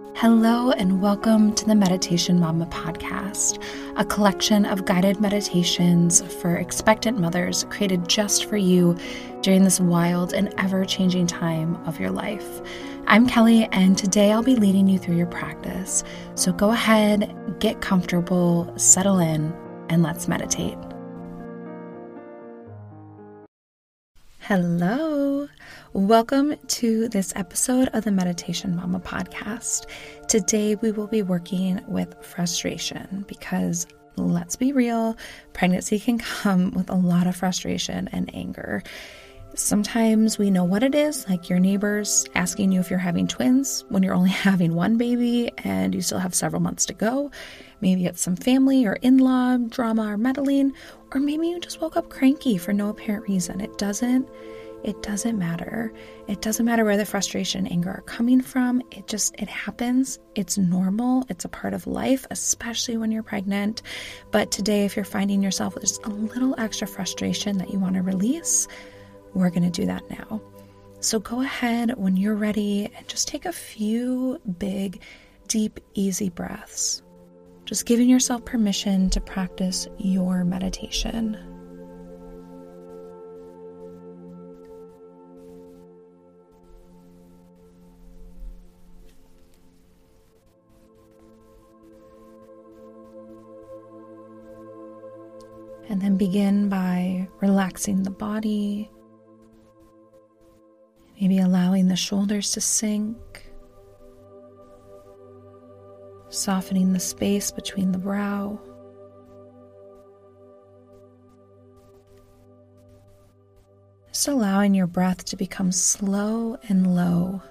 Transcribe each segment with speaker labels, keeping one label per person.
Speaker 1: Hello, and welcome to the Meditation Mama podcast, a collection of guided meditations for expectant mothers created just for you during this wild and ever changing time of your life. I'm Kelly, and today I'll be leading you through your practice. So go ahead, get comfortable, settle in, and let's meditate. Hello. Welcome to this episode of the Meditation Mama podcast. Today we will be working with frustration because let's be real, pregnancy can come with a lot of frustration and anger. Sometimes we know what it is, like your neighbors asking you if you're having twins when you're only having one baby and you still have several months to go. Maybe it's some family or in law drama or meddling, or maybe you just woke up cranky for no apparent reason. It doesn't it doesn't matter. It doesn't matter where the frustration and anger are coming from. It just it happens. It's normal. It's a part of life, especially when you're pregnant. But today if you're finding yourself with just a little extra frustration that you want to release, we're going to do that now. So go ahead when you're ready and just take a few big, deep, easy breaths. Just giving yourself permission to practice your meditation. And then begin by relaxing the body, maybe allowing the shoulders to sink softening the space between the brow. Just allowing your breath to become slow and low.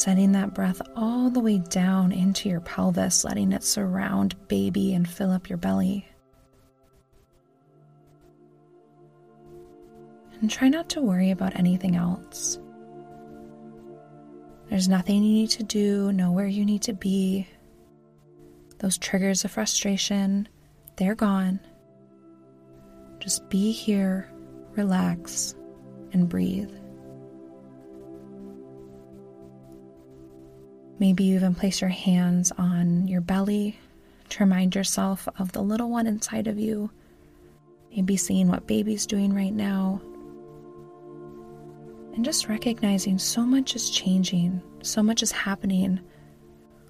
Speaker 1: Sending that breath all the way down into your pelvis, letting it surround baby and fill up your belly. And try not to worry about anything else. There's nothing you need to do, nowhere you need to be. Those triggers of frustration, they're gone. Just be here, relax, and breathe. Maybe you even place your hands on your belly to remind yourself of the little one inside of you. Maybe seeing what baby's doing right now and just recognizing so much is changing, so much is happening.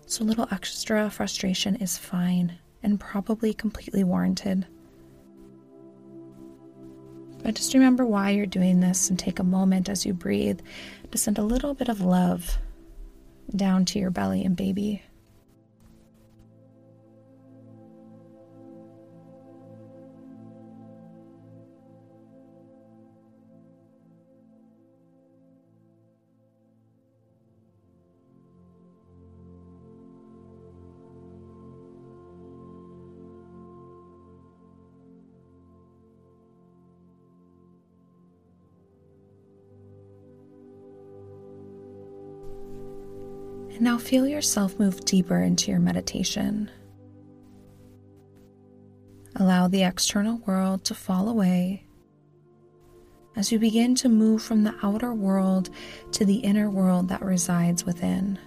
Speaker 1: So, little extra frustration is fine and probably completely warranted. But just remember why you're doing this and take a moment as you breathe to send a little bit of love down to your belly and baby. And now feel yourself move deeper into your meditation. Allow the external world to fall away as you begin to move from the outer world to the inner world that resides within.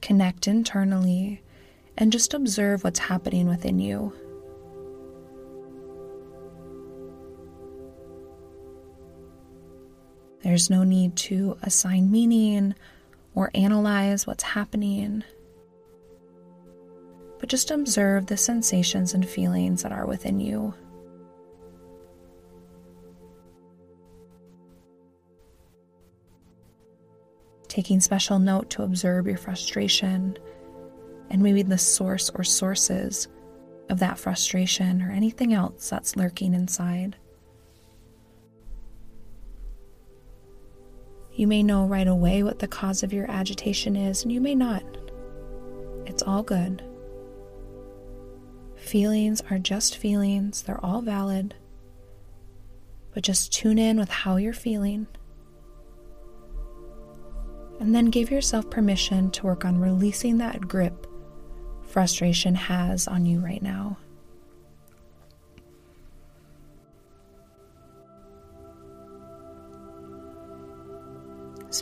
Speaker 1: Connect internally and just observe what's happening within you. There's no need to assign meaning or analyze what's happening, but just observe the sensations and feelings that are within you. Taking special note to observe your frustration and maybe the source or sources of that frustration or anything else that's lurking inside. You may know right away what the cause of your agitation is, and you may not. It's all good. Feelings are just feelings, they're all valid. But just tune in with how you're feeling. And then give yourself permission to work on releasing that grip frustration has on you right now.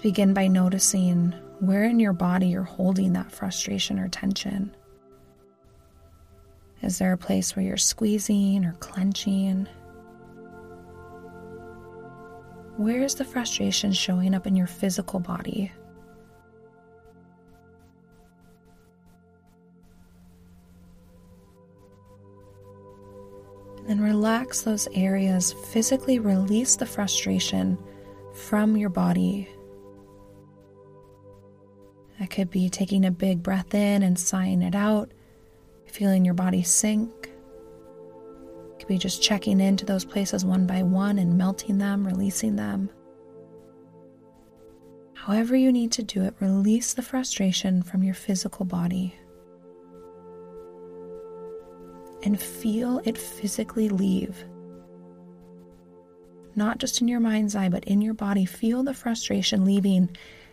Speaker 1: Begin by noticing where in your body you're holding that frustration or tension. Is there a place where you're squeezing or clenching? Where is the frustration showing up in your physical body? Then relax those areas, physically release the frustration from your body. That could be taking a big breath in and sighing it out, feeling your body sink. It could be just checking into those places one by one and melting them, releasing them. However, you need to do it, release the frustration from your physical body and feel it physically leave. Not just in your mind's eye, but in your body. Feel the frustration leaving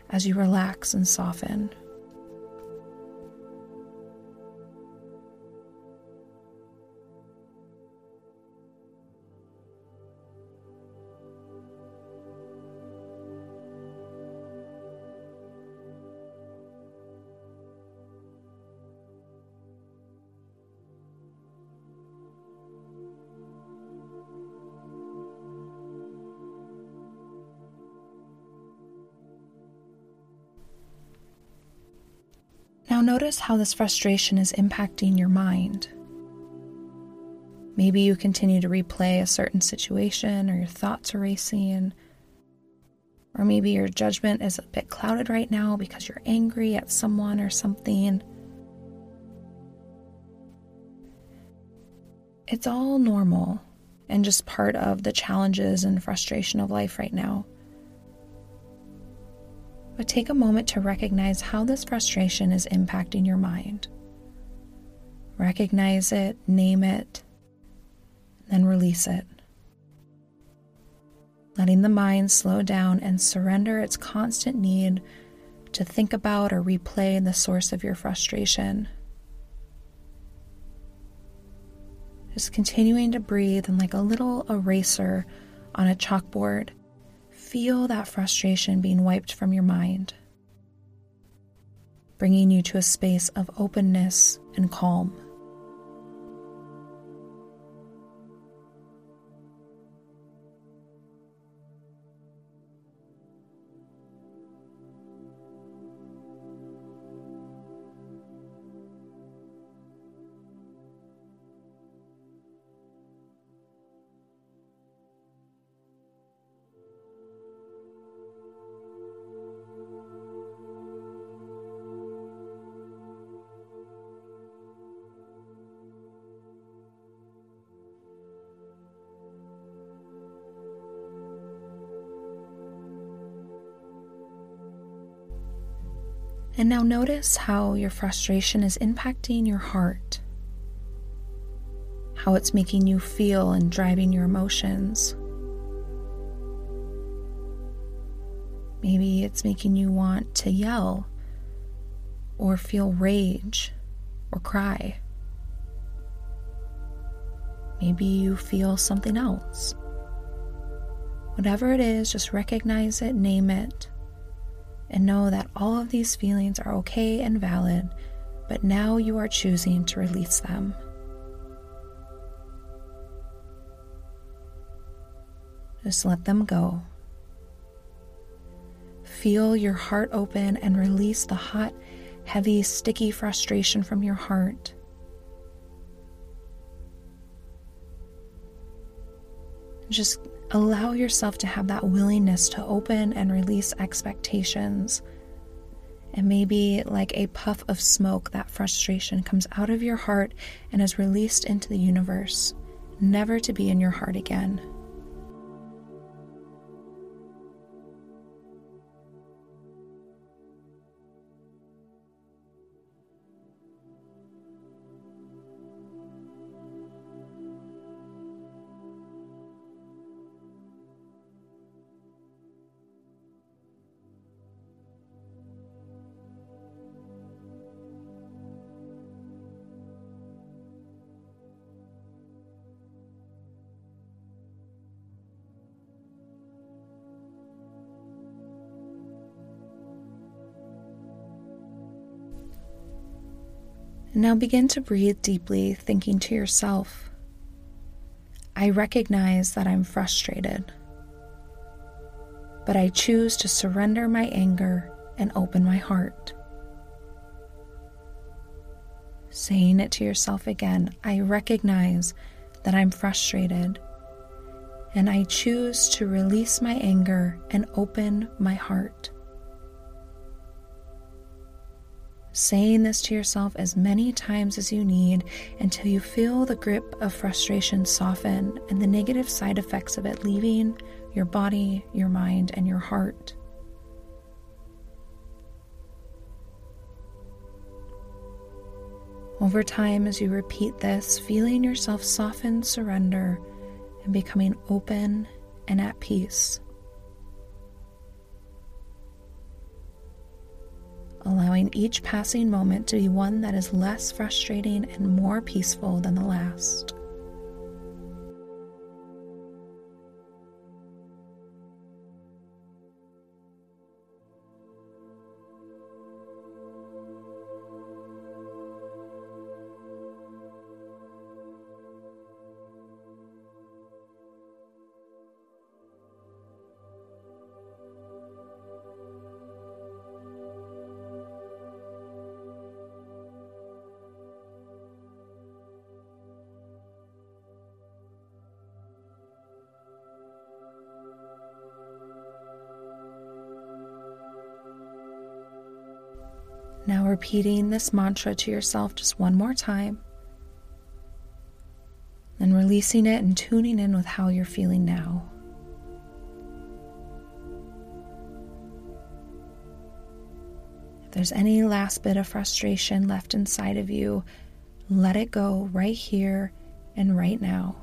Speaker 1: as you relax and soften. Notice how this frustration is impacting your mind. Maybe you continue to replay a certain situation or your thoughts are racing. Or maybe your judgment is a bit clouded right now because you're angry at someone or something. It's all normal and just part of the challenges and frustration of life right now. But take a moment to recognize how this frustration is impacting your mind. Recognize it, name it, then release it. Letting the mind slow down and surrender its constant need to think about or replay the source of your frustration. Just continuing to breathe and like a little eraser on a chalkboard, feel that frustration being wiped from your mind, bringing you to a space of openness and calm. And now notice how your frustration is impacting your heart, how it's making you feel and driving your emotions. Maybe it's making you want to yell or feel rage or cry. Maybe you feel something else. Whatever it is, just recognize it, name it, and know that all of these feelings are okay and valid, but now you are choosing to release them. Just let them go. Feel your heart open and release the hot, heavy, sticky frustration from your heart. Just Allow yourself to have that willingness to open and release expectations. And maybe, like a puff of smoke, that frustration comes out of your heart and is released into the universe, never to be in your heart again. Now begin to breathe deeply, thinking to yourself, I recognize that I'm frustrated, but I choose to surrender my anger and open my heart. Saying it to yourself again, I recognize that I'm frustrated, and I choose to release my anger and open my heart. Saying this to yourself as many times as you need until you feel the grip of frustration soften and the negative side effects of it leaving your body, your mind, and your heart. Over time, as you repeat this, feeling yourself soften, surrender, and becoming open and at peace. Allowing each passing moment to be one that is less frustrating and more peaceful than the last. Now, repeating this mantra to yourself just one more time, and releasing it and tuning in with how you're feeling now. If there's any last bit of frustration left inside of you, let it go right here and right now.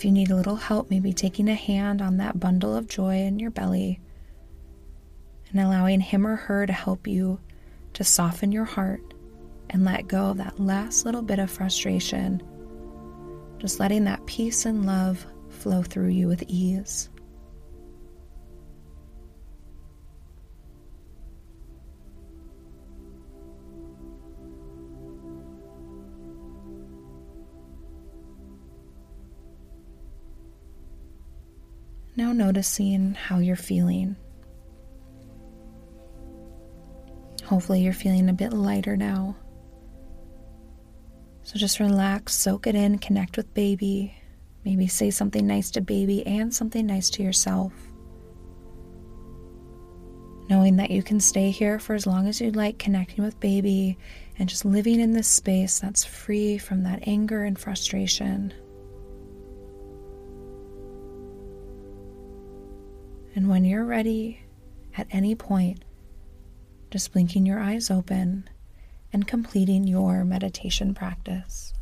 Speaker 1: If you need a little help, maybe taking a hand on that bundle of joy in your belly and allowing him or her to help you to soften your heart and let go of that last little bit of frustration. Just letting that peace and love flow through you with ease. Now noticing how you're feeling. Hopefully, you're feeling a bit lighter now. So just relax, soak it in, connect with baby. Maybe say something nice to baby and something nice to yourself. Knowing that you can stay here for as long as you'd like, connecting with baby and just living in this space that's free from that anger and frustration. And when you're ready, at any point, just blinking your eyes open and completing your meditation practice.